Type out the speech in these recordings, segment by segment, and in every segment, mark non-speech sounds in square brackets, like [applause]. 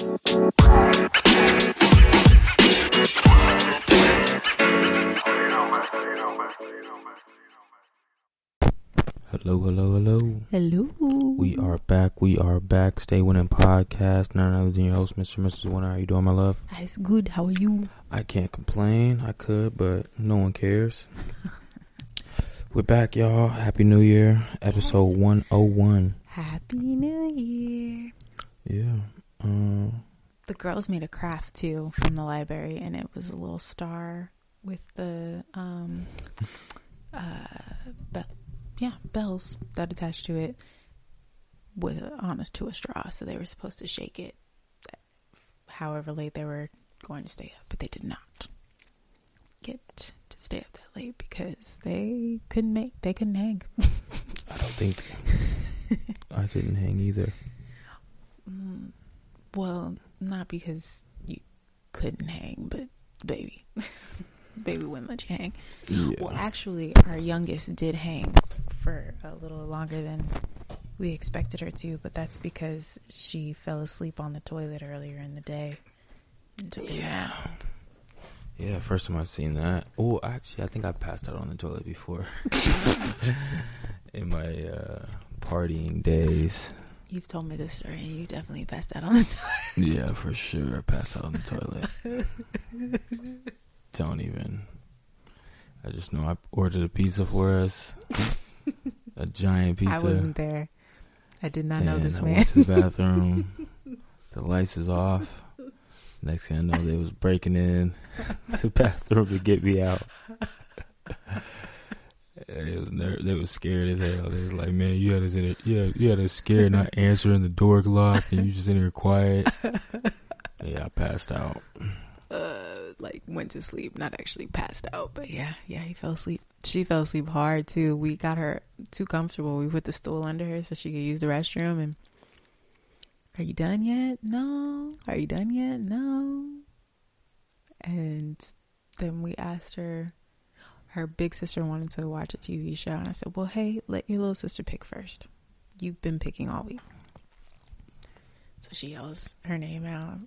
Hello, hello, hello. Hello. We are back. We are back. Stay winning podcast. None other than your host, Mr. and Mrs. Winner. How are you doing, my love? It's good. How are you? I can't complain. I could, but no one cares. [laughs] We're back, y'all. Happy New Year. Episode 101. Happy New Year. Yeah. The girls made a craft too from the library, and it was a little star with the um, [laughs] uh, be- yeah, bells that attached to it with on a, to a straw. So they were supposed to shake it, however late they were going to stay up, but they did not get to stay up that late because they couldn't make they couldn't hang. [laughs] I don't think I didn't hang either. Mm, well, not because you couldn't hang, but baby, [laughs] baby wouldn't let you hang. Yeah. Well, actually, our youngest did hang for a little longer than we expected her to, but that's because she fell asleep on the toilet earlier in the day. And took a nap. Yeah, first time I've seen that. Oh, actually, I think I passed out on the toilet before. [laughs] In my uh, partying days. You've told me this story, and you definitely passed out on the toilet. Yeah, for sure. Passed out on the toilet. [laughs] Don't even. I just know I ordered a pizza for us. a giant pizza. I wasn't there. I did not know this I man. went to the [laughs] bathroom. the lights was off. Next thing I know, they was breaking in [laughs] the bathroom to get me out. It was ner- they was scared as hell. They was like, "Man, you had us in it. Yeah, you had us scared, not answering the door locked, and you just in here quiet." [laughs] Yeah, I passed out. uh like went to sleep not actually passed out but yeah yeah he fell asleep she fell asleep hard too we got her too comfortable we put the stool under her so she could use the restroom and are you done yet no are you done yet no and then we asked her her big sister wanted to watch a tv show and i said well hey let your little sister pick first you've been picking all week so she yells her name out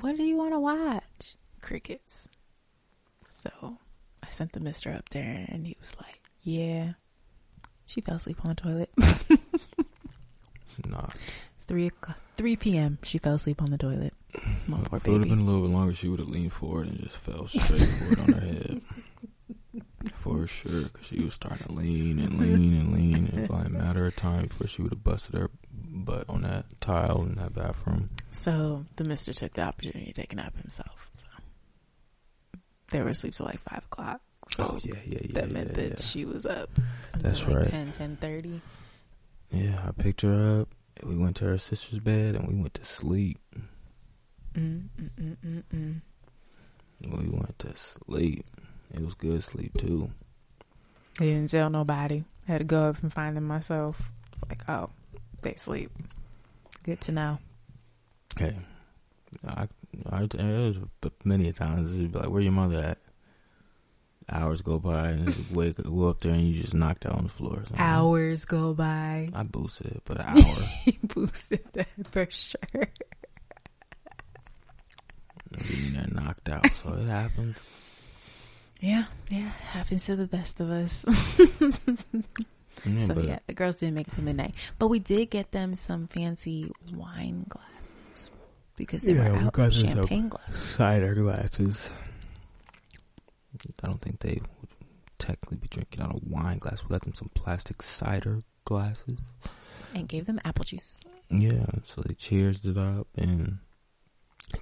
what do you want to watch? Crickets. So I sent the mister up there and he was like, yeah. She fell asleep on the toilet. Nah, 3, o'clock- 3 p.m. She fell asleep on the toilet. My poor if it would have been a little bit longer, she would have leaned forward and just fell straight forward on her head. For sure, because she was starting to lean and lean and lean. It was only a matter of time before she would have busted her butt on that tile in that bathroom. So the mister took the opportunity to take a nap himself. So they were asleep till like 5 o'clock. So Oh yeah, yeah, yeah. that yeah, meant yeah. that she was up That's like right. 10, 10 30. Yeah, I picked her up. and We went to her sister's bed and we went to sleep. Mm, mm, mm, mm, mm. We went to sleep. It was good sleep too. I didn't tell nobody. I had to go up and find them myself. It's like, oh, they sleep. Good to know. Hey, I, I, was many a times it'd be like, "Where your mother at?" Hours go by and you wake go up there and you just knocked out on the floor. or. Hours go by. I boosted it, but an hour. [laughs] He boosted that for sure. Being knocked out, so it happened. Yeah, yeah, happens to the best of us. [laughs] Yeah, so yeah, the girls didn't make it to midnight, but we did get them some fancy wine glasses because they Yeah, were we out got of champagne glasses. cider glasses. I don't think they would technically be drinking out of wine glass. We got them some plastic cider glasses. and gave them apple juice. Yeah, so they cheersed it up and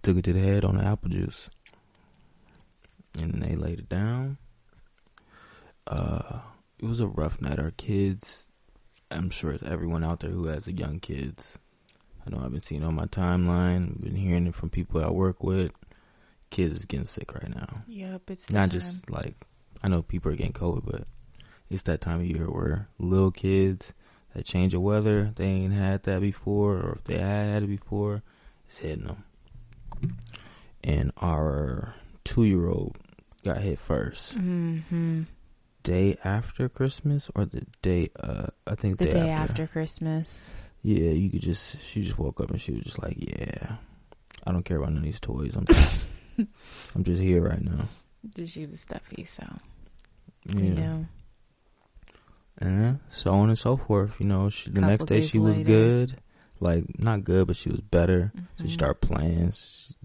took it to the head on the apple juice. And they laid it down. Uh, it was a rough night. Our kids, I'm sure it's everyone out there who has young kids. I know I've been seeing it on my timeline, been hearing it from people I work with. Kids is getting sick right now. Yep, it's Not just like I know people are getting COVID, but it's that time of year where little kids that change of weather, they ain't had that before, or if they had had it before, it's hitting them. And our two year old got hit first. Mm-hmm. Day after Christmas or the day uh I think The day, day after. after Christmas. Yeah, you could just she just woke up and she was just like, Yeah. I don't care about none of these toys. I'm just, [laughs] I'm just here right now. She was stuffy, so Yeah. you know. And so on and so forth. You know, she, the Couple next day she was later. good. Like, not good, but she was better. So she mm-hmm. started playing,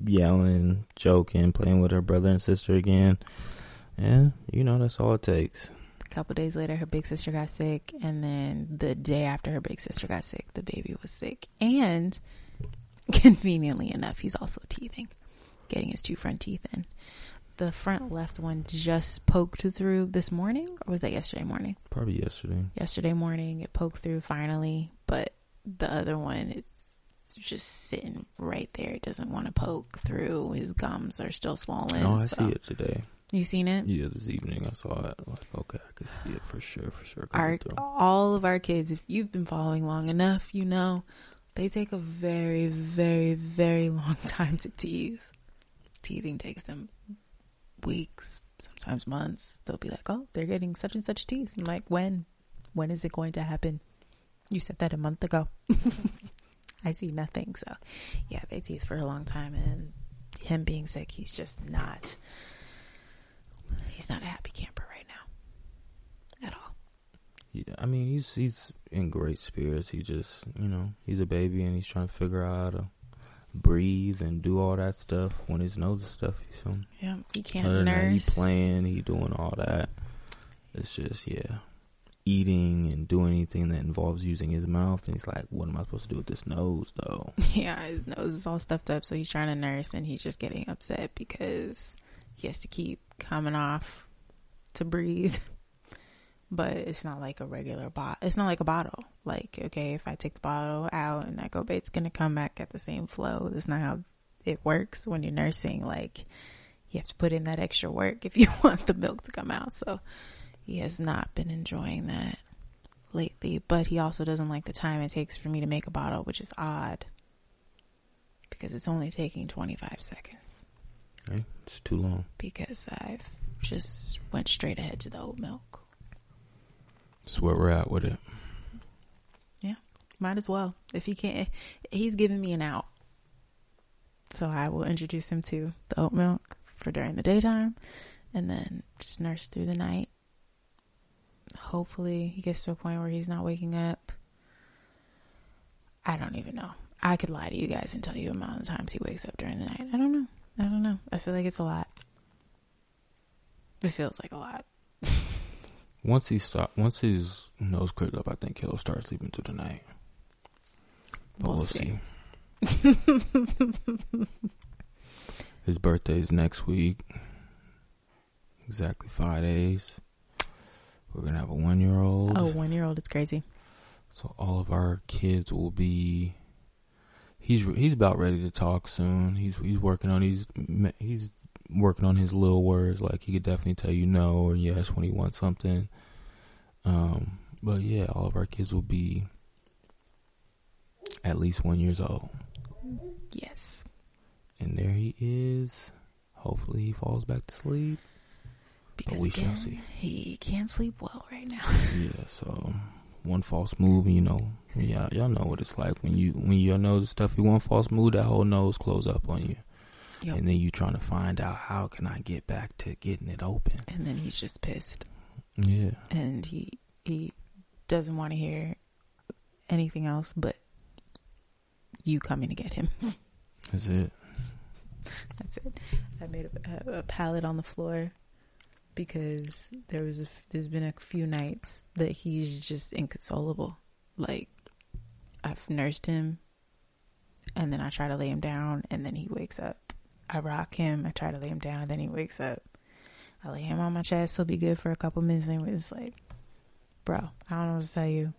yelling, joking, playing with her brother and sister again. And, you know, that's all it takes. A couple days later, her big sister got sick, and then the day after her big sister got sick, the baby was sick. And [laughs] conveniently enough, he's also teething, getting his two front teeth in. The front left one just poked through this morning, or was that yesterday morning? Probably yesterday. Yesterday morning, it poked through finally, but the other one is just sitting right there. It doesn't want to poke through. His gums are still swollen. Oh, I so- see it today. You seen it? Yeah, this evening I saw it. Like, okay, I can see it for sure, for sure. our all of our kids, if you've been following long enough, you know they take a very, very, very long [laughs] time to teeth. Teething takes them weeks, sometimes months. They'll be like, "Oh, they're getting such and such teeth." I'm like, "When? When is it going to happen?" You said that a month ago. [laughs] I see nothing. So, yeah, they teeth for a long time, and him being sick, he's just not. He's not a happy camper right now, at all. Yeah, I mean, he's he's in great spirits. He just, you know, he's a baby and he's trying to figure out how to breathe and do all that stuff when his nose is stuffy. So Yeah, he can't other than that, he playing, he doing all that. It's just yeah, eating and doing anything that involves using his mouth. And he's like, what am I supposed to do with this nose though? [laughs] Yeah, his nose is all stuffed up, so he's trying to nurse, and he's just getting upset because he has to keep coming off to breathe. [laughs] But it's not like a regular bottle. It's not like a bottle. Like, okay, if I take the bottle out and I go, babe, it's gonna come back at the same flow. That's not how it works when you're nursing. Like, you have to put in that extra work if [laughs] you want the milk to come out. So he has not been enjoying that lately. But he also doesn't like the time it takes for me to make a bottle, which is odd because it's only taking 25 seconds Right? It's too long. because I've just went straight ahead to the oat milk. That's where we're at with it. Yeah. Might as well. If he can't, he's giving me an out. So I will introduce him to the oat milk for during the daytime and then just nurse through the night. Hopefully he gets to a point where he's not waking up. I don't even know. I could lie to you guys and tell you the amount of times he wakes up during the night. I don't know. I don't know. I feel like it's a lot. It feels like a lot. [laughs] Once he stop, once his nose clears up, I think he'll start sleeping through the night. But We'll we'll, see. see. [laughs] His birthday's next week. Exactly five days. We're gonna have a one year old. Oh, one year old. It's crazy. So all of our kids will be. He's he's about ready to talk soon. He's he's working on he's he's working on his little words. Like he could definitely tell you no or yes when he wants something. Um, but yeah, all of our kids will be at least one years old, Yes. and there he is. Hopefully, he falls back to sleep. Because we shall again, see. he can't sleep well right now. [laughs] Yeah, so one false move, and you know, yeah, y'all know what it's like when you when your nose is stuffy. One false move, that whole nose close up on you, Yep. and then you trying to find out how can I get back to getting it open. and then he's just pissed, Yeah, and he he doesn't want to hear anything else but you coming to get him. [laughs] that's it. That's it. I made a, a, a pallet on the floor because there was a, there's been a few nights that he's just inconsolable. Like I've nursed him, and then I try to lay him down, and then he wakes up. I rock him. I try to lay him down, then he wakes up. I lay him on my chest. He'll be good for a couple minutes, and it's like, bro, I don't know what to tell you.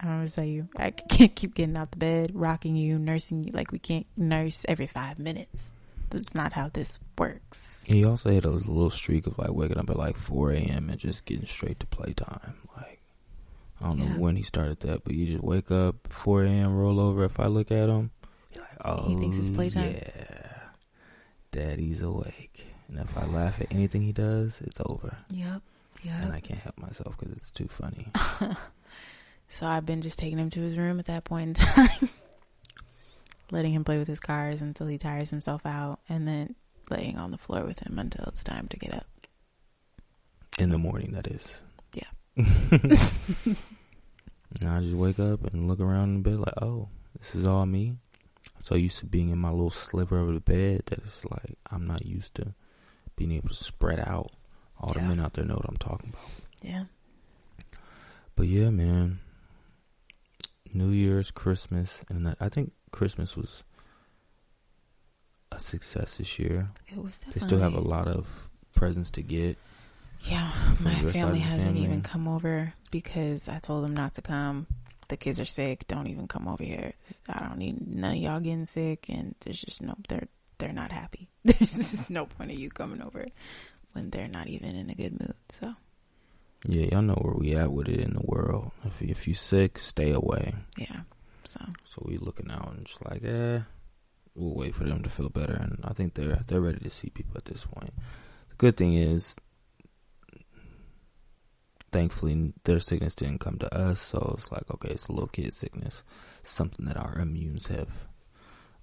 I don't know what to tell you. I [laughs] can't keep getting out the bed, rocking you, nursing you. Like we can't nurse every five minutes. That's not how this works. He also had a little streak of like waking up at like 4 a.m. and just getting straight to playtime. Like I don't Yeah. know when he started that, but you just wake up 4 a.m. roll over. If I look at him, you're like, oh, He thinks it's oh, playtime. Yeah, daddy's awake. And if I laugh at anything he does, it's over. Yep. and I can't help myself because it's too funny. [laughs] So I've been just taking him to his room at that point in time. Letting him play with his cars until he tires himself out, and then laying on the floor with him until it's time to get up. In the morning, that is. Yeah. and [laughs] I just wake up and look around in bed like, oh, this is all me. I'm so used to being in my little sliver of the bed that it's like I'm not used to being able to spread out. All Yeah. the men out there know what I'm talking about. Yeah. But yeah, man. New Year's, Christmas, and I think Christmas was a success this year. It was definitely. They still have a lot of presents to get. Yeah, my family hasn't family. even come over because I told them not to come. The kids are sick. Don't even come over here. I don't need none of y'all getting sick, and there's just no. They're they're not happy. [laughs] There's just no point of you coming over when they're not even in a good mood. So Yeah, y'all know where we at with it in the world. If if you sick, stay away. yeah. So So we looking out and just like, eh, we'll wait for them to feel better. And I think they're they're ready to see people at this point. The good thing is, thankfully, their sickness didn't come to us. So it's like, okay, it's a little kid sickness, something that our immunes have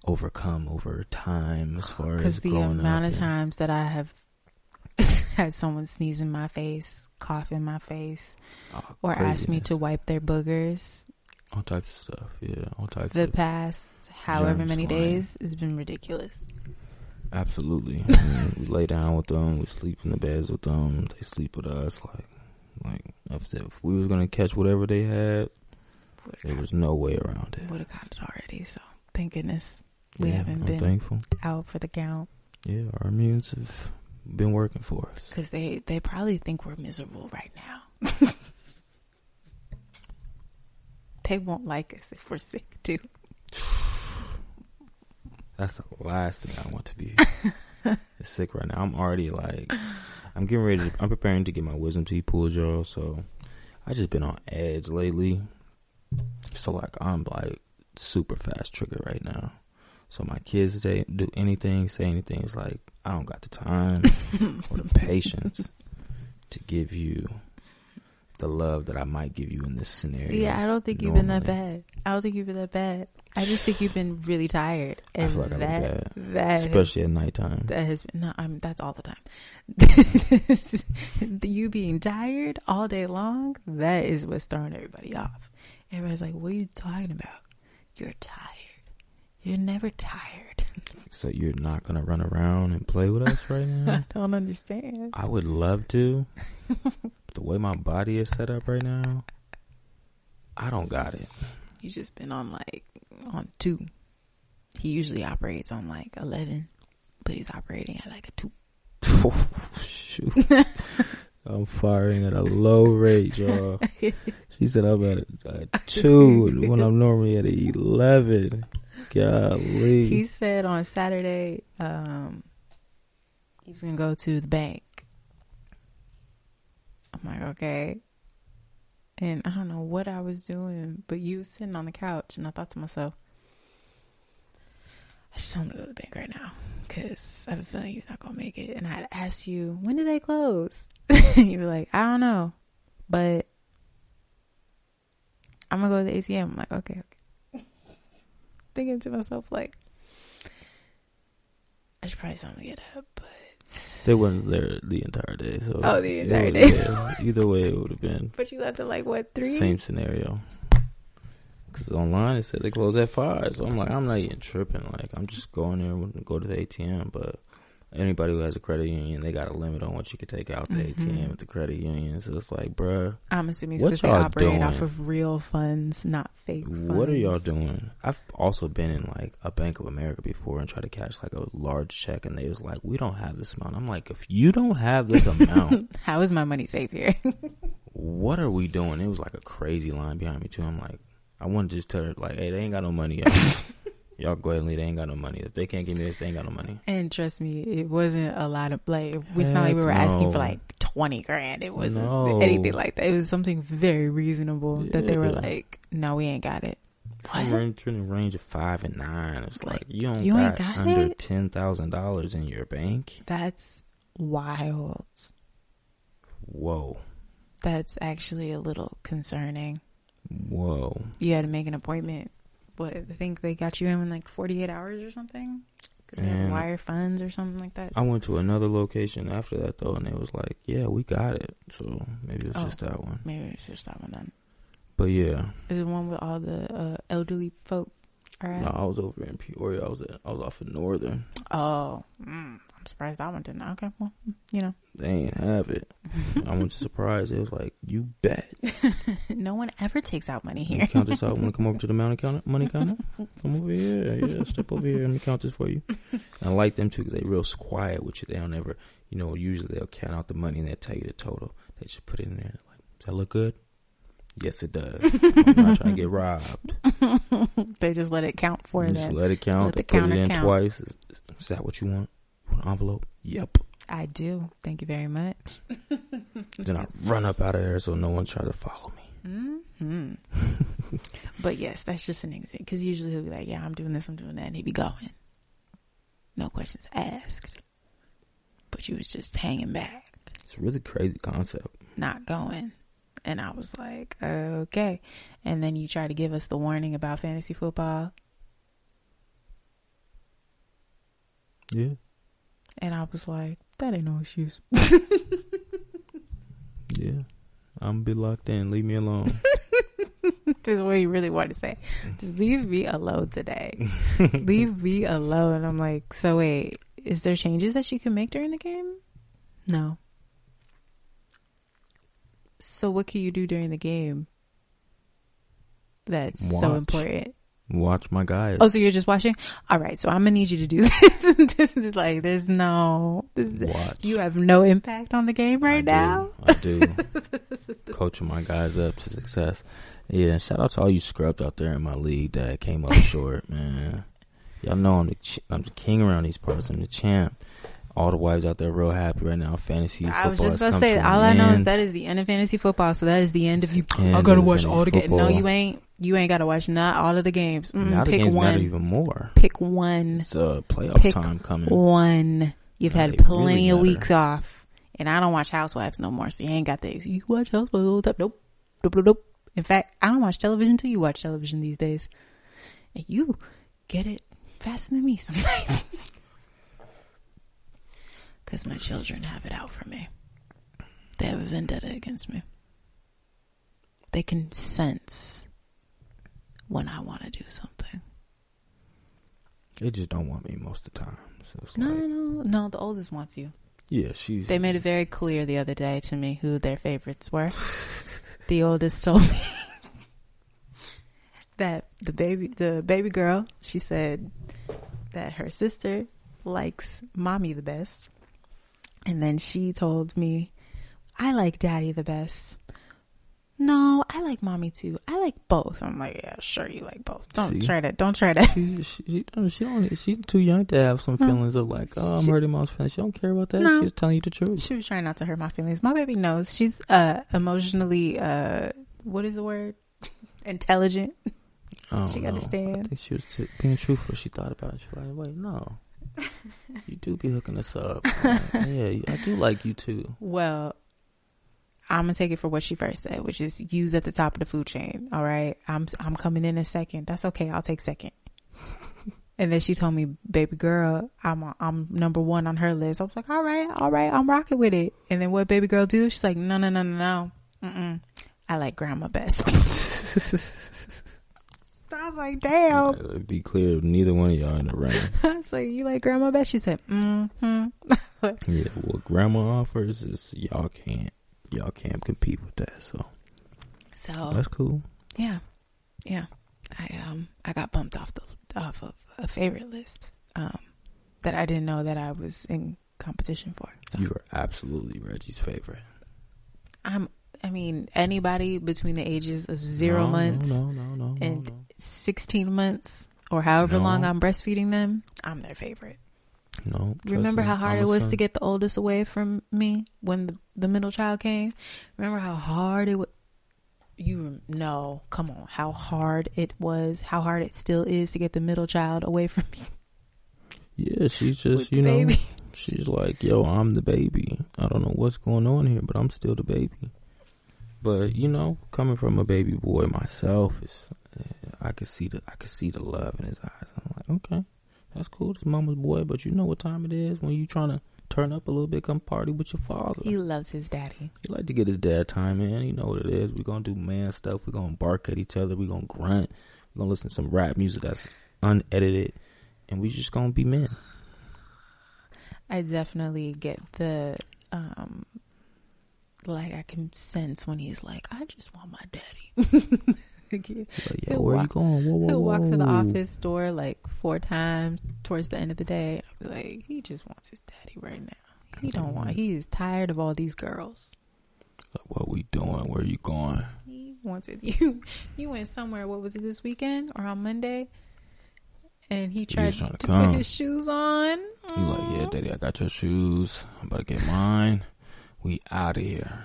overcome over time. As far as the amount of times that I have [laughs] had someone sneeze in my face, cough in my face, oh, or ask me to wipe their boogers all types of stuff. Yeah, all types. the past however many flying. days has been ridiculous. Absolutely. Mean, [laughs] we lay down with them. We sleep in the beds with them. They sleep with us. Like, like if, if we was gonna catch whatever they had, Would there was no way around it. would have got it already. So thank goodness we Yeah, haven't I'm been thankful. out for the count Yeah, our immunes have been working for us. because they they probably think we're miserable right now. [laughs] they won't like us if we're sick too. That's the last thing I want to be [laughs] sick right now. I'm already like, I'm getting ready. To, I'm preparing to get my wisdom teeth pulled, y'all. So I just been on edge lately. So like, I'm like super fast trigger right now. So my kids they do anything, say anything. It's like I don't got the time or the patience to give you the love that I might give you in this scenario. See, I don't think you've been that bad. I don't think you've been that bad. I just think you've been really tired, I and feel like that bad, that especially at nighttime. That has been no, I'm that's all the time. [laughs] you being tired all day long, that is what's throwing everybody off. Everybody's like, What are you talking about? You're tired. You're never tired. [laughs] So you're not gonna run around and play with us right [laughs] now? I don't understand. I would love to. The way my body is set up right now, I don't got it. You just been on like on two. He usually operates on like eleven, but he's operating at like a two. [laughs] Shoot. [laughs] I'm firing at a low rate, y'all. [laughs] She said I'm at a, a two when I'm normally at a eleven. Golly. He said on Saturday, um, he was gonna go to the bank. I'm like, okay. And I don't know what I was doing, but you sitting on the couch, and I thought to myself, I just want to go to the bank right now because I have a feeling he's not gonna make it. And I had asked you, when do they close? [laughs] you were like, I don't know, but I'm gonna go to the ATM. I'm like, okay, okay. [laughs] Thinking to myself, like, I should probably tell him to get up, they weren't there the entire day, so Oh, the entire day. yeah, either way, it would have been but you left at like what three? same scenario. Because online it said they close at five, so I'm like, I'm not even tripping. Like, I'm just going there and go to the ATM. But anybody who has a credit union, they got a limit on what you can take out the Mhm. ATM at the credit union. So it's like, bruh, I'm assuming What because they y'all operate doing? off of real funds, not fake. Funds. what are y'all doing? I've also been in like a Bank of America before and tried to cash like a large check, and they was like, we don't have this amount. I'm like, if you don't have this amount, [laughs] How is my money safe here? [laughs] what are we doing? It was like a crazy line behind me too. I'm like, I want to just tell her like, hey, they ain't got no money. [laughs] Y'all, go ahead and leave. They ain't got no money. If they can't give me this, they ain't got no money. and trust me, it wasn't a lot of like. It's not like we were asking for like twenty grand. It wasn't No. anything like that. It was something very reasonable that they were like, "No, we ain't got it." Somewhere in the range of five and nine. It's like, Like, you don't you got, got under it? ten thousand dollars in your bank. That's wild. Whoa, That's actually a little concerning. whoa. You had to make an appointment what I think they got you in in like 48 hours or something. Because they have wire funds or something like that. I went to another location after that though, and it was like, yeah, we got it. So maybe it was Oh. just that one. Maybe it's just that one then. But yeah, Is it one with all the uh, elderly folk? Right. no, I was over in Peoria. I was at, I was off in Northern. Oh, mm, I'm surprised that one didn't. Okay, well, you know, They ain't have it. I went to surprise. It was like, you bet. [laughs] no one ever takes out money here. count this out? Want to come over to the mountain counter, money counter? Come over here. Yeah, step over here. Let me count this for you. And I like them too because they real quiet with you. They don't ever, you know, usually they'll count out the money and they'll tell you the total. They just put it in there. Like, does that look good? Yes, it does. I'm not trying to get robbed. [laughs] they just let it count for You just let it count. Let they the put it in count. twice. Is, is that what you want? Want an envelope? Yep. I do. Thank you very much. [laughs] then I run up out of there so no one try to follow me. hmm [laughs] but yes, that's just an example. Because usually he'll be like, "Yeah, I'm doing this, I'm doing that," and he'd be going, no questions asked. But you was just hanging back, It's a really crazy concept. not going. And I was like, okay. And then you try to give us the warning about fantasy football, Yeah. and I was like, that ain't no excuse. [laughs] Yeah. I'm gonna be locked in. Leave me alone. [laughs] Just what you really want to say. Just leave me alone today. [laughs] leave me alone. And I'm like, so wait, is there changes that you can make during the game? No. So what can you do during the game? That's so important. Watch my guys. Oh, so you're just watching? All right, so I'm gonna need you to do [laughs] this. this is like, there's no, this is, Watch. you have no impact on the game right I now. Do. I do. Coaching my guys up to success. Yeah, shout out to all you scrubs out there in my league that came up [laughs] short, man. Y'all know I'm the ch- I'm the king around these parts. I'm the champ. All the wives out there real happy right now. Fantasy. I was just about to say, an all I know is that is the end of fantasy football. So that is the end of you. End I gotta watch all the games. No, you ain't. You ain't gotta watch not all of the games. Mm, now the pick games matter one. even more. Pick one. It's uh, playoff Pick time coming. One. You've Now had plenty really of weeks off, and I don't watch Housewives no more. So you ain't got this. You watch Housewives all the time? Nope. Nope. Nope. Nope. In fact, I don't watch television until you watch television these days, and you get it faster than me some nights. [laughs] Because my children have it out for me. They have a vendetta against me. They can sense when I want to do something. They just don't want me most of the time. So it's No, like, no, no. The oldest wants you. yeah, she's. They made it very clear the other day to me who their favorites were. [laughs] the oldest told me [laughs] that the baby, the baby girl, she said that her sister likes mommy the best, and then she told me, "I like daddy the best." No, I like mommy too. I like both. I'm like, yeah, sure, you like both. Don't See? try that. Don't try that. She, she, she, don't- she don't, she's too young to have some No. feelings of like, oh, I'm She- hurting mom's feelings. She don't care about that. No. She was telling you the truth. She was trying not to hurt my feelings. My baby knows she's uh emotionally uh what is the word? Intelligent. I She know. I understands. think she was t- being truthful. She thought about it. She was like, wait, no. You do be hooking us up. [laughs] Yeah, I do like you too. Well, I'm gonna take it for what she first said, which is use at the top of the food chain. All right, I'm I'm coming in a second. That's okay. I'll take second. [laughs] and then she told me, "Baby girl, I'm I'm number one on her list." I was like, "All right, all right, I'm rocking with it." And then what baby girl do? She's like, "No, no, no, no, no. Mm-mm. I like grandma best." [laughs] I was like, "Damn." Uh, be clear, neither one of y'all in the ring. [laughs] I was like, "You like grandma best?" She said, "Mm-hmm." [laughs] yeah, what grandma offers is y'all can't, y'all can't compete with that. So So that's cool. Yeah, yeah. I um I got bumped off the off of a favorite list um that I didn't know that I was in competition for. So You are absolutely Reggie's favorite. I'm I mean anybody between the ages of zero No, months No, no, and no. 16 months or however long I'm breastfeeding them, I'm their favorite. no. Remember me, how hard it was son. to get the oldest away from me when the, the middle child came? Remember how hard it was? You know, come on, how hard it was, how hard it still is to get the middle child away from me. Yeah, she's just you know, baby. she's like, yo, I'm the baby. I don't know what's going on here, but I'm still the baby. But you know, coming from a baby boy myself, is I I could see the I could see the love in his eyes. I'm like, okay, that's cool. This mama's boy, but you know what time it is when you trying to turn up a little bit, come party with your father. He loves his daddy. He like to get his dad time in. You know what it is. We're gonna do man stuff. We're gonna bark at each other. We're gonna grunt. We're gonna listen to some rap music that's unedited, and we just gonna be men. I definitely get the um like I can sense when he's like, I just want my daddy. [laughs] Like, yo, He'll where you walk- going? Whoa, whoa, He'll walk to the office door like four times towards the end of the day. I'll be like, he just wants his daddy right now. He don't want. He is tired of all these girls. Like, what we doing? Where are you going? He wants it. [laughs] You you went somewhere. What was it this weekend or on Monday? And he tried to, to put his shoes on. You like, yeah, daddy, I got your shoes. I'm about to get mine. We out of here.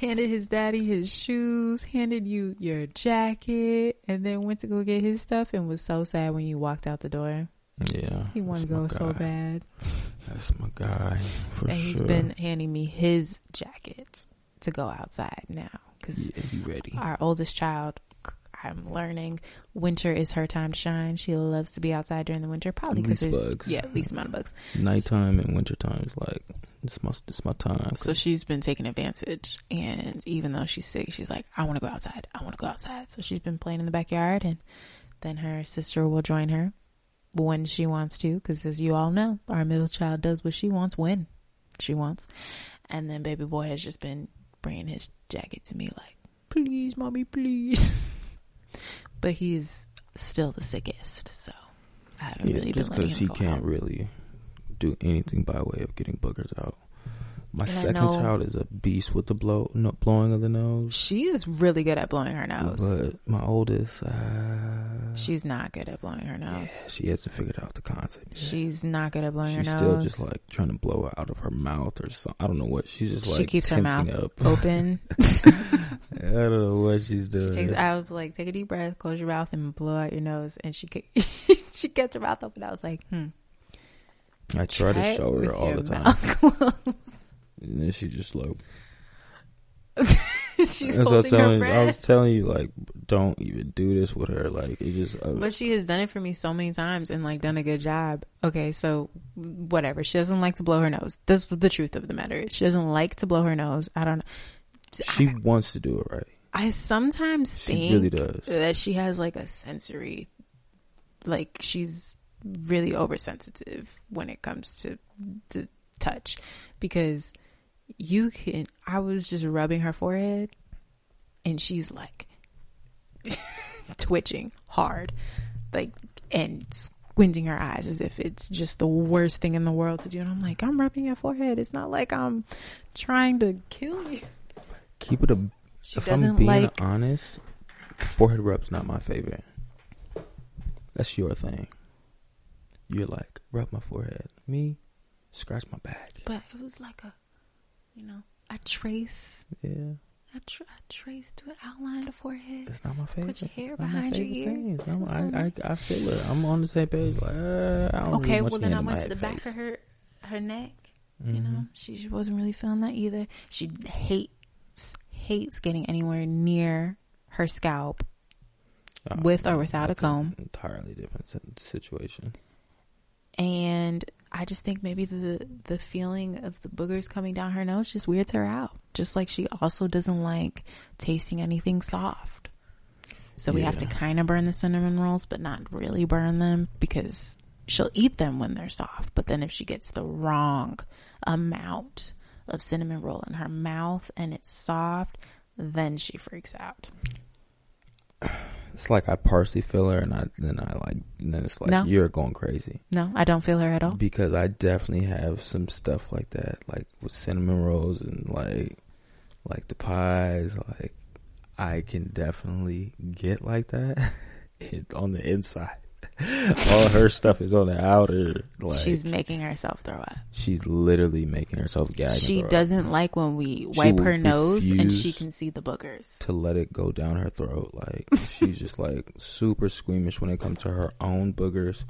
handed his daddy his shoes, handed you your jacket, and then went to go get his stuff and was so sad when you walked out the door. Yeah. He wanted to go so bad. That's my guy for and sure. he's been handing me his jackets to go outside now because yeah, ready. our oldest child. I'm learning winter is her time to shine. She loves to be outside during the winter, probably because there's bugs. yeah, least amount of bugs. Nighttime and wintertime is like it's my it's my time. So she's been taking advantage, and even though she's sick, she's like, "I want to go outside. I want to go outside." So she's been playing in the backyard, and then her sister will join her when she wants to, because as you all know, our middle child does what she wants when she wants. And then baby boy has just been bringing his jacket to me, like, "Please, mommy, please." [laughs] but he's still the sickest, so I haven't yeah, really just because he can't out. really do anything by way of getting boogers out. My And second child is a beast with the blow, no, blowing of the nose. She is really good at blowing her nose. But my oldest, uh, She's not good at blowing her yeah, nose. she hasn't figured out the concept. Yet. She's not good at blowing She's her still just like trying to blow it out of her mouth or something. I don't know what. She's just like she keeps her mouth up. [laughs] open. I don't know what she's doing. she takes I was like, take a deep breath, close your mouth, and blow out your nose. And she [laughs] she kept her mouth open. I was like, hmm. I try to Try it show her all the time. [laughs] and then she just like. [laughs] She's That's I holding was her telling you. I was telling you, like, don't even do this with her. Like, it just. Uh, But she has done it for me so many times and like done a good job. Okay, so whatever. She doesn't like to blow her nose. That's the truth of the matter is. She doesn't like to blow her nose. I don't know. she I, wants to do it right. I sometimes think She really does. that she has like a sensory like she's really oversensitive when it comes to to touch because you can I was just rubbing her forehead and she's like [laughs] twitching hard like and squinting her eyes as if it's just the worst thing in the world to do and I'm like I'm rubbing your forehead it's not like I'm trying to kill you Keep it a. she if I'm being like honest, forehead rub's not my favorite. That's your thing. You're like rub my forehead. Me, scratch my back. but it was like a you know a trace Yeah, I, tr- I traced to an outline of the forehead. it's not my favorite. Put your hair It's not my behind your ears. thing. It's not my- Put some- I, I I feel it. I'm on the same page. Like, uh, I don't Okay, well then I went to the back of her her neck. Mhm. You know, she she wasn't really feeling that either. She hates hates getting anywhere near her scalp Oh, with or without a comb. entirely different situation. and I just think maybe the the feeling of the boogers coming down her nose just weirds her out. Just like she also doesn't like tasting anything soft. So we have to kind of burn the cinnamon rolls, but not really burn them because she'll eat them when they're soft. But then if she gets the wrong amount of cinnamon roll in her mouth and it's soft, then she freaks out. It's like I partially feel her, and I then I like, and then it's like No. you're going crazy No, I don't feel her at all. because I definitely have some stuff like that, like with cinnamon rolls and like, like the pies. Like I can definitely get like that [laughs] on the inside. [laughs] All her stuff is on the outer. Like She's making herself throw up. she's literally making herself gag. She doesn't like when we wipe her nose and she can see the boogers. to let it go down her throat. Like [laughs] she's just like super squeamish when it comes to her own boogers,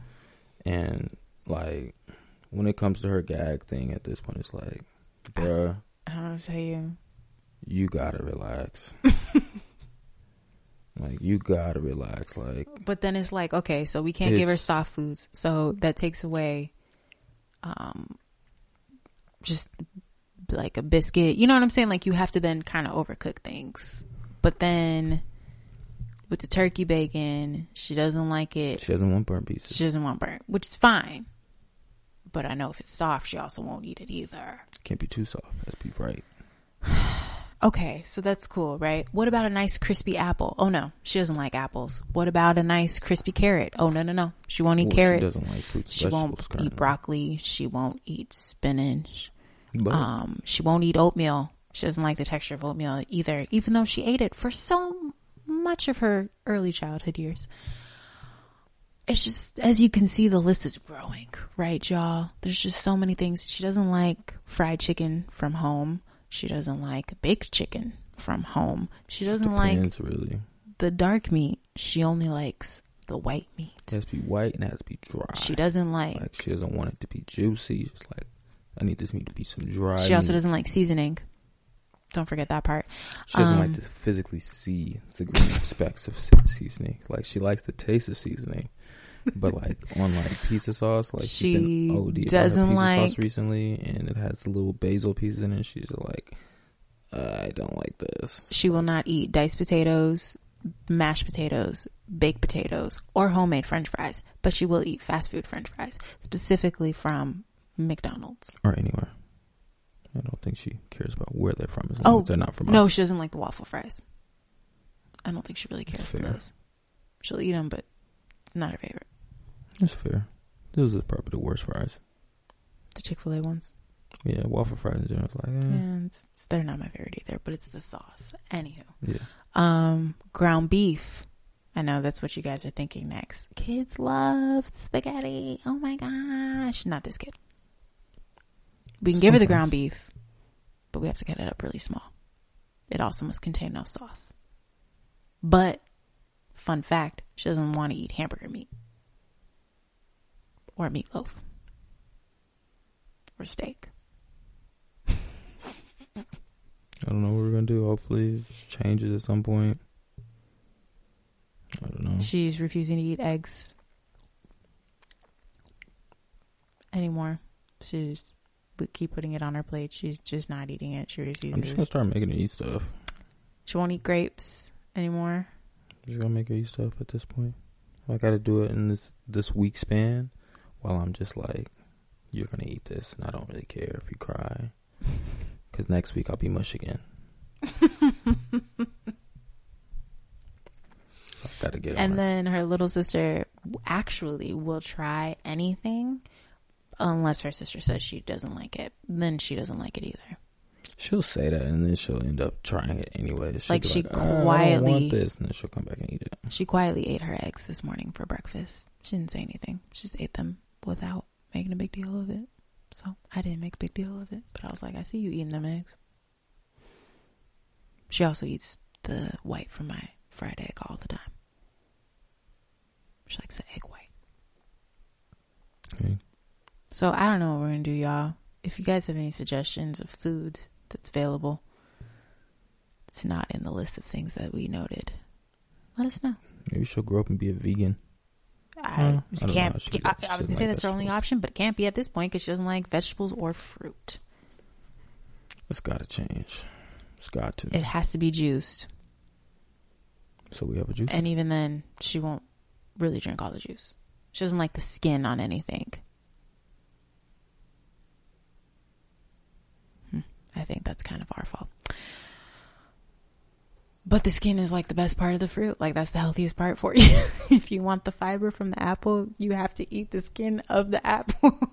and like when it comes to her gag thing. At this point, it's like, bruh, I'll tell you. you gotta relax. [laughs] Like you gotta relax. Like But then it's like, okay, so we can't give her soft foods. So that takes away um just like a biscuit. You know what I'm saying? Like you have to then kind of overcook things. But then with the turkey bacon, she doesn't like it. she doesn't want burnt pieces. She doesn't want burnt, which is fine. But I know if it's soft, she also won't eat it either. Can't be too soft. Let's be right. [sighs] [sighs] [sighs] Okay, so that's cool, right? What about a nice crispy apple? Oh no, she doesn't like apples. What about a nice crispy carrot? Oh no, no, no. She won't eat Well, carrots. She doesn't like fruits. She won't vegetables eat broccoli. She won't eat spinach. But Um, she won't eat oatmeal. She doesn't like the texture of oatmeal either, even though she ate it for so much of her early childhood years. It's just, as you can see, the list is growing, right, y'all? There's just so many things. She doesn't like fried chicken from home. She doesn't like baked chicken from home. She doesn't like really. the dark meat. She only likes the white meat. It has to be white and it has to be dry. She doesn't like Like she doesn't want it to be juicy. Just like I need this meat to be some dry. She also meat. doesn't like seasoning. Don't forget that part. She doesn't um, like to physically see the green [laughs] specks of seasoning. Like she likes the taste of seasoning, but like on like pizza sauce, like she's She doesn't pizza like- sauce recently, and it has the little basil pieces in it. She's like, I don't like this. She will not eat diced potatoes, mashed potatoes, baked potatoes, or homemade french fries, but she will eat fast food french fries, specifically from McDonald's. Or anywhere. I don't think she cares about where they're from as long Oh, as they're not from no, us. she doesn't like the waffle fries. I don't think she really cares for those. She'll eat them, but not her favorite. That's fair. Those are probably the worst fries. The Chick fil A ones. Yeah, waffle fries in general. It's like, eh, Yeah, it's, it's- they're not my favorite either, but it's the sauce. Anywho. yeah. Um, ground beef. I know that's what you guys are thinking next. Kids love spaghetti. Oh my gosh. Not this kid. We can give her the ground beef, but we have to cut it up really small. It also must contain no sauce. But, fun fact, she doesn't want to eat hamburger meat. Or meatloaf. Or steak. I don't know what we're gonna do. Hopefully, it changes at some point. I don't know. She's refusing to eat eggs anymore. She's we keep putting it on her plate. She's just not eating it. She refuses. I'm just gonna start making her eat stuff. She won't eat grapes anymore. I'm just gonna make her eat stuff at this point. I got to do it in this this week span, while I'm just like, you're gonna eat this, and I don't really care if you cry, [laughs] because next week I'll be mush again. So I got to get. And her. then her little sister actually will try anything unless her sister says she doesn't like it. Then she doesn't like it either. she'll say that, and then she'll end up trying it anyway. She'll Like, she "Ah, I don't quietly- want this, and then she'll come back and eat it. She quietly ate her eggs this morning for breakfast. She didn't say anything. She just ate them without making a big deal of it. So I didn't make a big deal of it. But I was like, I see you eating them eggs. She also eats the white from my fried egg all the time. She likes the egg white. Okay. So I don't know what we're gonna do, y'all. If you guys have any suggestions of food that's available, it's not in the list of things that we noted. Let us know. Maybe she'll grow up and be a vegan. I just I can't. know. I, I was gonna say like that's her only option, but it can't be at this point because she doesn't like vegetables or fruit. It's got to change. It's got to. It has to be juiced, so we have a juice. and even then, she won't really drink all the juice. She doesn't like the skin on anything. Hmm, I think that's kind of our fault. But the skin is like the best part of the fruit. Like that's the healthiest part for you. [laughs] if you want the fiber from the apple, you have to eat the skin of the apple. [laughs]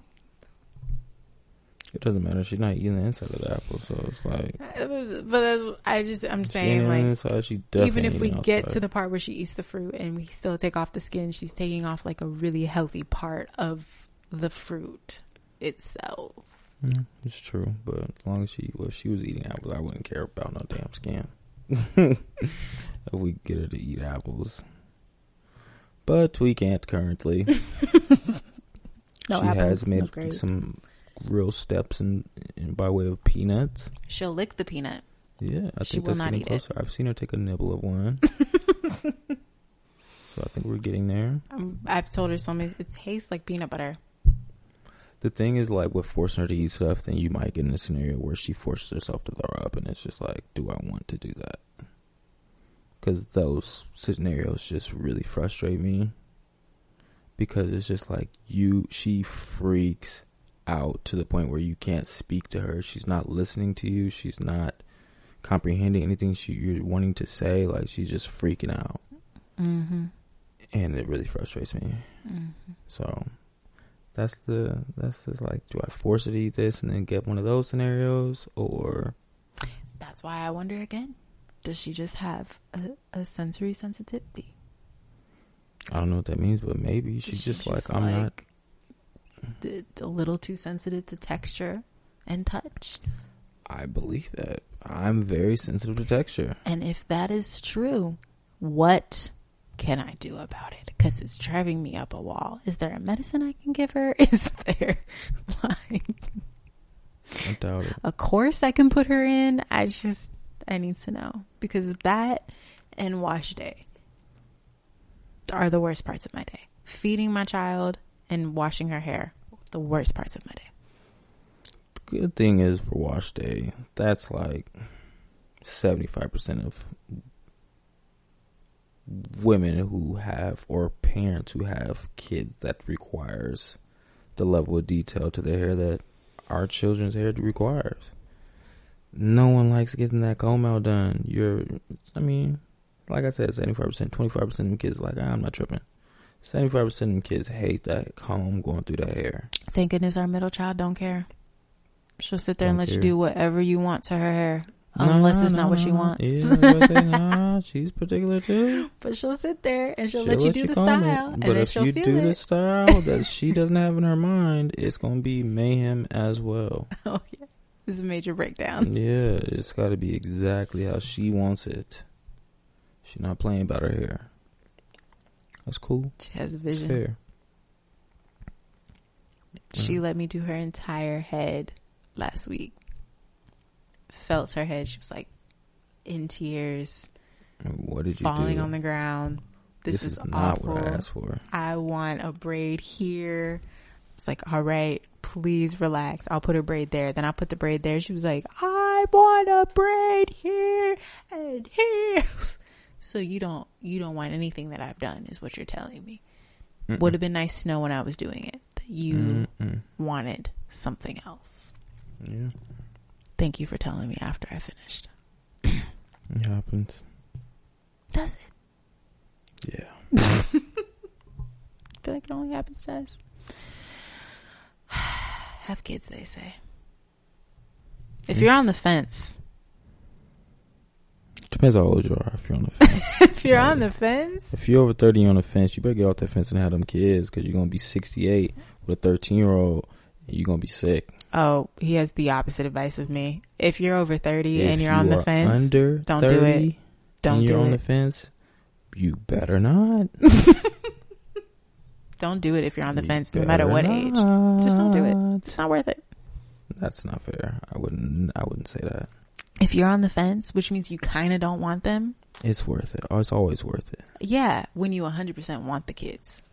It doesn't matter. She's not eating the inside of the apple, so it's like but that's, I just I'm saying like inside. Even if we eating get to the part where she eats the fruit and we still take off the skin, she's taking off like a really healthy part of the fruit itself. Mm, it's true, but as long as she, well, if she was eating apples, I wouldn't care about no damn skin. If [laughs] we get her to eat apples, but we can't currently. [laughs] No she apples, has made grapes. some real steps in, in by way of peanuts. She'll lick the peanut. Yeah, I She think will that's not getting eat it. closer. I've seen her take a nibble of one. [laughs] so I think we're getting there. Um, I've told her something. It tastes like peanut butter. The thing is, like, with forcing her to eat stuff, then you might get in a scenario where she forces herself to throw up, and it's just like, do I want to do that? Because those scenarios just really frustrate me. Because it's just like you, she freaks out to the point where you can't speak to her. She's not listening to you. She's not comprehending anything she, you're wanting to say. Like she's just freaking out, Mm-hmm. and it really frustrates me. Mm-hmm. So that's the that's just like, do I force her to eat this and then get one of those scenarios, or That's why I wonder again. Does she just have a, a sensory sensitivity? I don't know what that means, but maybe she's Is she just, like I'm not. a little too sensitive to texture and touch. I believe that I'm very sensitive to texture. And if that is true, what can I do about it? Because it's driving me up a wall. Is there a medicine I can give her? [laughs] Is there like I doubt it. a course I can put her in? I just I need to know because that and wash day are the worst parts of my day. Feeding my child and washing her hair, the worst parts of my day. Good thing is for wash day, that's like seventy five percent of women who have or parents who have kids that requires the level of detail to their hair that our children's hair requires. No one likes getting that comb out done. You're, I mean, like I said, seventy five percent, twenty five percent of kids like I'm not tripping. Seventy five percent of kids hate that comb going through their hair. Thank goodness our middle child don't care. She'll sit there and Don't let you do whatever you want to her hair, unless it's Nah, not what she wants. Yeah, I was about to say, [laughs] nah, she's particular too. but she'll sit there and she'll, She'll let you do the it. style, and But if she'll you feel do it. the style that she doesn't have in her mind, it's gonna be mayhem as well. [laughs] oh yeah, this is a major breakdown. yeah, it's got to be exactly how she wants it. She's not playing about her hair. That's cool. She has a It's vision. fair. She Yeah. let me do her entire head last week. Felt her head. She was like in tears, What did you falling do? on the ground. This, this is, is not awful. what I asked for. I want a braid here. It's like, all right, please relax. I'll put a braid there. Then I put the braid there. She was like, I want a braid here and here. [laughs] So you don't you don't want anything that I've done is what you're telling me. Mm-mm. Would have been nice to know when I was doing it that you Mm-mm. wanted something else. Yeah, Thank you for telling me after I finished. it happens. Does it? Yeah. [laughs] I feel like it only happens to us. [sighs] Have kids, they say. If you're on the fence, Depends how old you are. If you're on the fence. [laughs] if you're on the fence, If you're over 30 and on the fence, you better get off that fence and have them kids because you're going to be 68 with a 13 year old you're going to be sick. oh, he has the opposite advice of me. If you're over 30 If and you're on the fence, under don't do it. don't and you're do on the fence, you better not. [laughs] don't do it if you're on the You fence, no matter what age. Just don't do it. It's not worth it. That's not fair. I wouldn't. I wouldn't say that. If you're on the fence, which means you kind of don't want them, It's worth it. Oh, it's always worth it. yeah, when you 100% want the kids.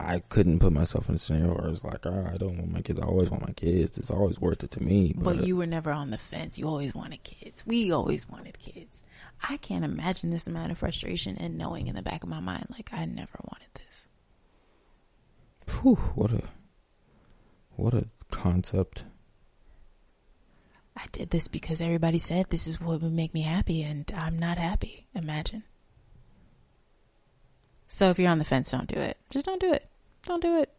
I couldn't put myself in a scenario where it's like, oh, I don't want my kids. I always want my kids. It's always worth it to me. But, But you were never on the fence. You always wanted kids. We always wanted kids. I can't imagine this amount of frustration and knowing in the back of my mind, like, I never wanted this. Phew, what a what a concept. I did this because everybody said this is what would make me happy, and I'm not happy. Imagine. So if you're on the fence, don't do it. Just don't do it. Don't do it.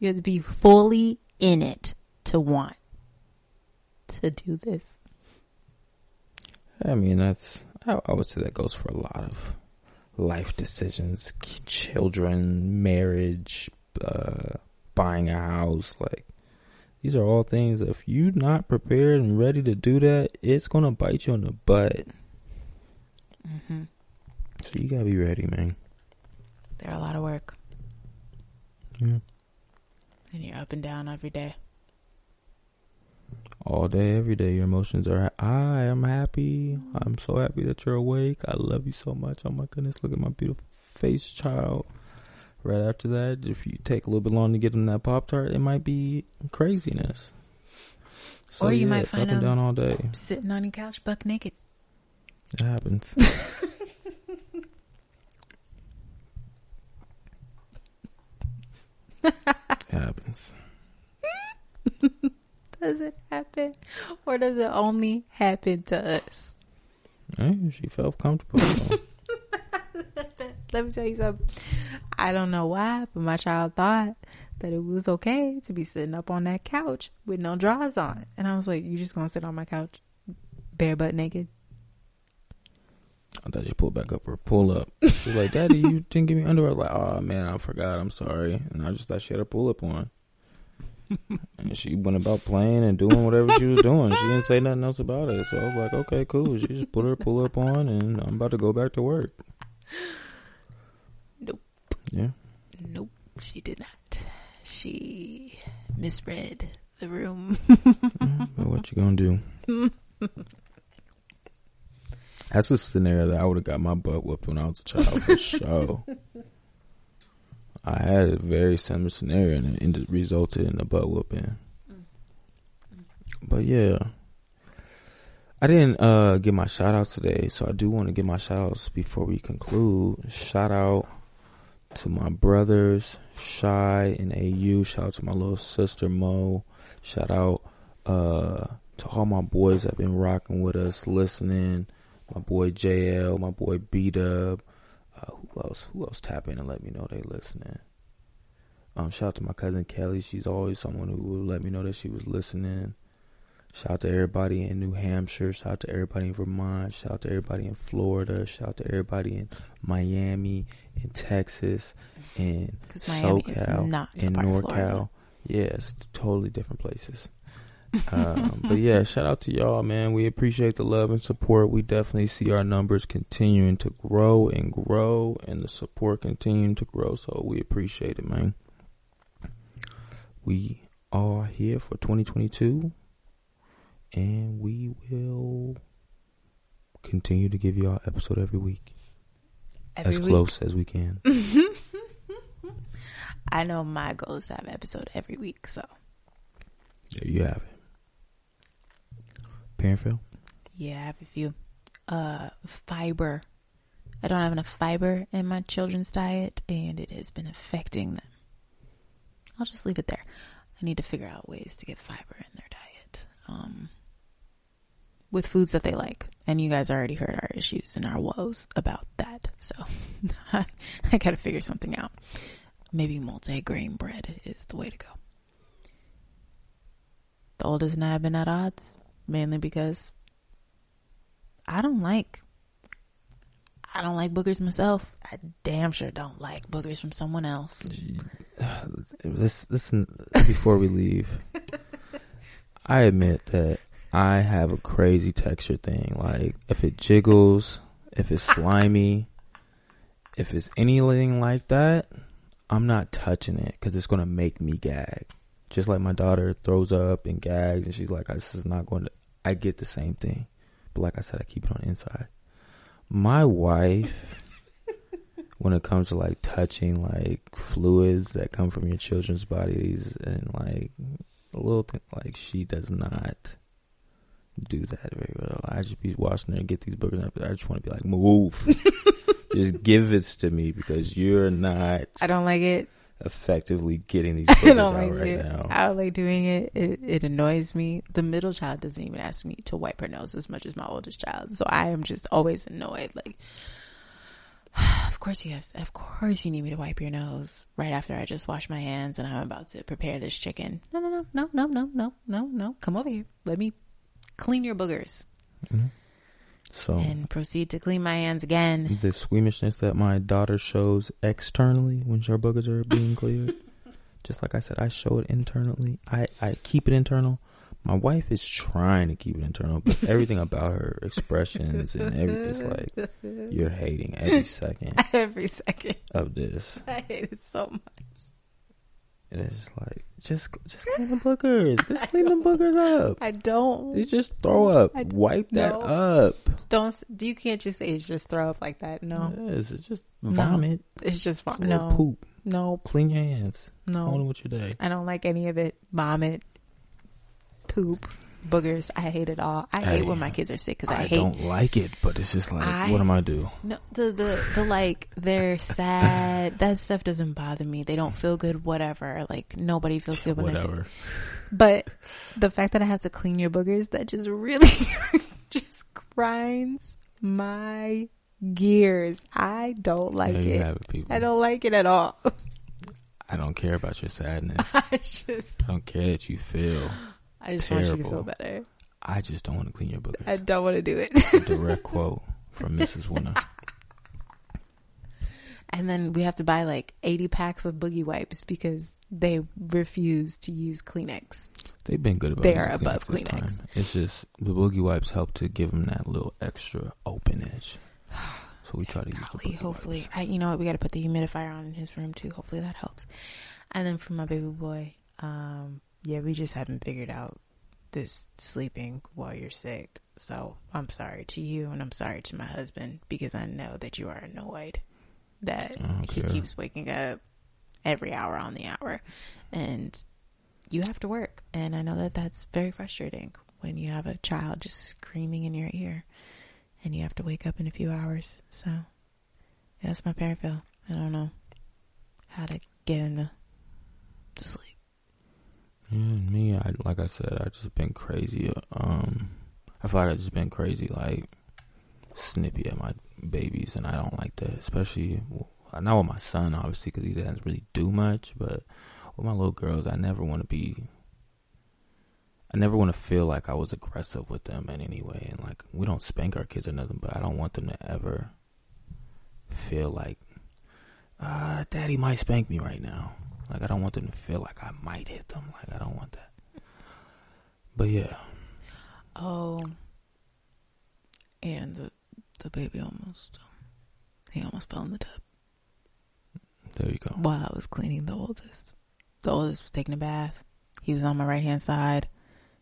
You have to be fully in it to want to do this. I mean, that's I, I would say that goes for a lot of life decisions, children, marriage, uh, buying a house. Like these are all things. If you're not prepared and ready to do that, it's gonna bite you in the butt. Mm-hmm. So you gotta be ready, man. They're a lot of work, Yeah. and you're up and down every day. all day, every day. Your emotions are. I am happy. I'm so happy that you're awake. I love you so much. Oh my goodness, look at my beautiful face, child. Right after that, if you take a little bit long to get in that pop tart, it might be craziness. So, Or you yeah, might find up and down all day. Sitting on your couch, buck naked. It happens. [laughs] [laughs] it happens. [laughs] Does it happen, or does it only happen to us? Hey, she felt comfortable. [laughs] Let me tell you something. I don't know why, but my child thought that it was okay to be sitting up on that couch with no drawers on. And I was like, You just gonna sit on my couch bare butt naked? I thought she pulled back up her pull up. [laughs] She's like, Daddy, you didn't give me underwear. Like, oh man, I forgot. I'm sorry. And I just thought she had a pull up on. [laughs] and she went about playing and doing whatever she was doing. She didn't say nothing else about it. So I was like, okay, cool. She just put her pull up on and I'm about to go back to work. Nope. Yeah. Nope, she did not. She misread the room. But what you gonna do? [laughs] That's a scenario that I would have got my butt whooped when I was a child for [laughs] sure. I had a very similar scenario and it ended, resulted in a butt whooping. But yeah. I didn't uh get my shout outs today, so I do want to get my shout outs before we conclude. Shout out to my brothers, Shy and AU. Shout out to my little sister Mo. Shout out uh to all my boys that have been rocking with us, listening. My boy JL, my boy B Dub. Uh, who else? Who else tap in and let me know they listening? Um, shout out to my cousin Kelly. She's always someone who will let me know that she was listening. Shout out to everybody in New Hampshire. Shout out to everybody in Vermont. Shout out to everybody in Florida. Shout out to everybody in Miami, in Texas, in Because Miami is SoCal, in part of Florida. NorCal. Yeah, it's totally different places. Um, but yeah, shout out to y'all, man. We appreciate the love and support. We definitely see our numbers continuing to grow and grow, and the support continuing to grow. So we appreciate it, man. We are here for 2022, and we will continue to give y'all episode every week, Every as week. close as we can. [laughs] [laughs] I know my goal is to have an episode every week, so There you have it. Parentfield. yeah, I have a few. Uh, fiber. I don't have enough fiber in my children's diet, and it has been affecting them. I'll just leave it there. I need to figure out ways to get fiber in their diet. Um, with foods that they like. And you guys already heard our issues and our woes about that. So [laughs] I, I gotta figure something out. Maybe multi-grain bread is the way to go. The oldest and I have been at odds, mainly because I don't like I don't like boogers myself. I damn sure don't like boogers from someone else. [sighs] Listen, listen before we leave. [laughs] I admit that I have a crazy texture thing. Like if it jiggles, if it's slimy, if it's anything like that, I'm not touching it because it's gonna make me gag. Just like my daughter throws up and gags, and she's like, "This is not going to." I get the same thing, but like I said, I keep it on the inside. My wife, [laughs] when it comes to like touching like fluids that come from your children's bodies and like a little thing, like she does not do that very well. I just be watching her get these boogers, and I just want to be like, move, [laughs] just give it to me because you're not I don't like it. Effectively getting these [laughs] don't out like right it. now. I don't like doing it. it. It annoys me. The middle child doesn't even ask me to wipe her nose as much as my oldest child. So I am just always annoyed. Like, [sighs] of course, yes. Of course, you need me to wipe your nose right after I just wash my hands and I'm about to prepare this chicken. No, no, no, no, no, no, no, no, no. Come over here. Let me clean your boogers mm-hmm. So and proceed to clean my hands again. the squeamishness that my daughter shows externally when her boogers are being cleared. [laughs] Just like I said, I show it internally. I, I keep it internal. My wife is trying to keep it internal, but everything about her expressions and everything is like you're hating every second [laughs] Every second. of this. I hate it so much. And it's like, just just clean the boogers. Just clean the boogers up. [laughs] I don't. You just throw up. Wipe that no. up. Don't. You can't just say it's just throw up like that. No, Yes, it's just vomit. it's just It's a little No, poop. no, Clean your hands. Go on no. with your day. I don't like any of it. Vomit, poop, boogers. I hate it all. I hate when my kids are sick because I, I, hate. don't like it, but it's just like, I- what am I do? No, the the the like they're sad. that stuff doesn't bother me. They don't feel good. Whatever. Like nobody feels good when they're sick. But the fact that I have to clean your boogers, that just really [laughs] just grinds my gears. I don't like it. it. I don't like it at all. I don't care about your sadness. [laughs] I just, I don't care that you feel. I just want you to feel better. I just don't want to clean your boogers. I don't want to do it. A direct quote from Mrs. Winner. [laughs] and then we have to buy like 80 packs of boogie wipes because they refuse to use Kleenex. They've been good about They are above this Kleenex. It's just the boogie wipes help to give them that little extra open edge. [sighs] So we try to use the boogie hopefully, wipes. I, you know what? We got to put the humidifier on in his room too. Hopefully that helps. And then for my baby boy, um, yeah, we just haven't figured out this sleeping while you're sick. So I'm sorry to you, and I'm sorry to my husband because I know that you are annoyed that don't he keeps waking up every hour on the hour, and you have to work. And I know that that's very frustrating when you have a child just screaming in your ear, and you have to wake up in a few hours. So yeah, that's my parent feel. I don't know how to get him to, to sleep. Yeah, me, I like I said, I just been crazy. Um, I feel like I just been crazy, like snippy at my babies, and I don't like that. Especially not with my son, obviously, because he doesn't really do much. But with my little girls, I never want to be. I never want to feel like I was aggressive with them in any way, and like we don't spank our kids or nothing, but I don't want them to ever feel like, uh, Daddy might spank me right now. Like I don't want them to feel like I might hit them. Like I don't want that. But yeah, Oh, and the the baby almost he almost fell in the tub there you go. while I was cleaning the oldest. The oldest was taking a bath. He was on my right hand side.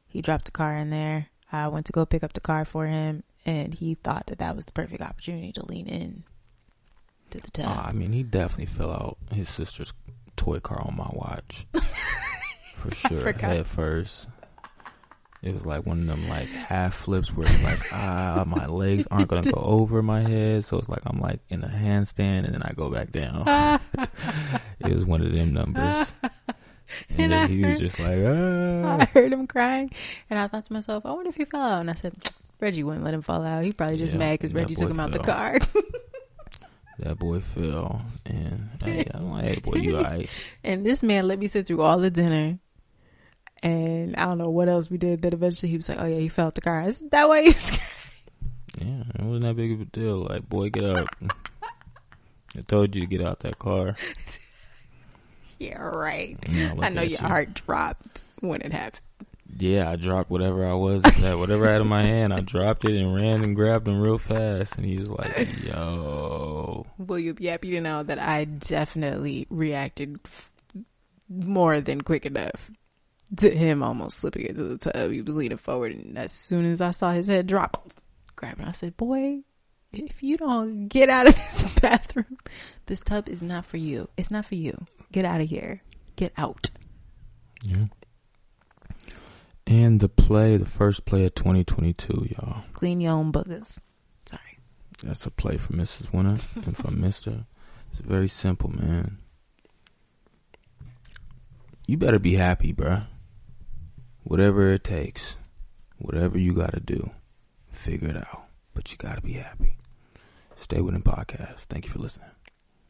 He dropped the car in there. I went to go pick up the car for him, and he thought that that was the perfect opportunity to lean in to the tub. Uh, I mean, he definitely fell out his sister's toy car on my watch [laughs] for sure. At first. It was like one of them like half flips where it's like [laughs] ah my legs aren't gonna go over my head, so it's like I'm like in a handstand and then I go back down. [laughs] it was one of them numbers, and, And then I he was heard- just like ah. I heard him crying, and I thought to myself, I wonder if he fell out. And I said, Reggie wouldn't let him fall out. He probably just Yeah, mad because Reggie took him out the car. That boy fell, and hey, I'm like, hey boy, you alright? [laughs] and this man let me sit through all the dinner. And I don't know what else we did. That eventually he was like, "Oh yeah, he fell out the car." I said, that way he was crying. Yeah, it wasn't that big of a deal. Like, boy, get up. I told you to get out that car. [laughs] Yeah, right. I know your you. heart dropped when it happened. Yeah, I dropped whatever I was, that whatever I had in my hand. I dropped it and ran and grabbed him real fast. And he was like, "Yo, Well, you'll be happy to know that I definitely reacted more than quick enough to him almost slipping into the tub. He was leaning forward, and as soon as I saw his head drop, grabbed him. I said, "Boy, if you don't get out of [laughs] this bathroom, this tub is not for you. It's not for you. Get out of here. Get out." yeah." And the play, the first play of 2022, y'all. Clean your own boogers. Sorry. That's a play for Mrs. Winter and for [laughs] Mister. It's very simple, man. You better be happy, bruh. Whatever it takes, whatever you got to do, figure it out. But you got to be happy. Stay within podcast. Thank you for listening.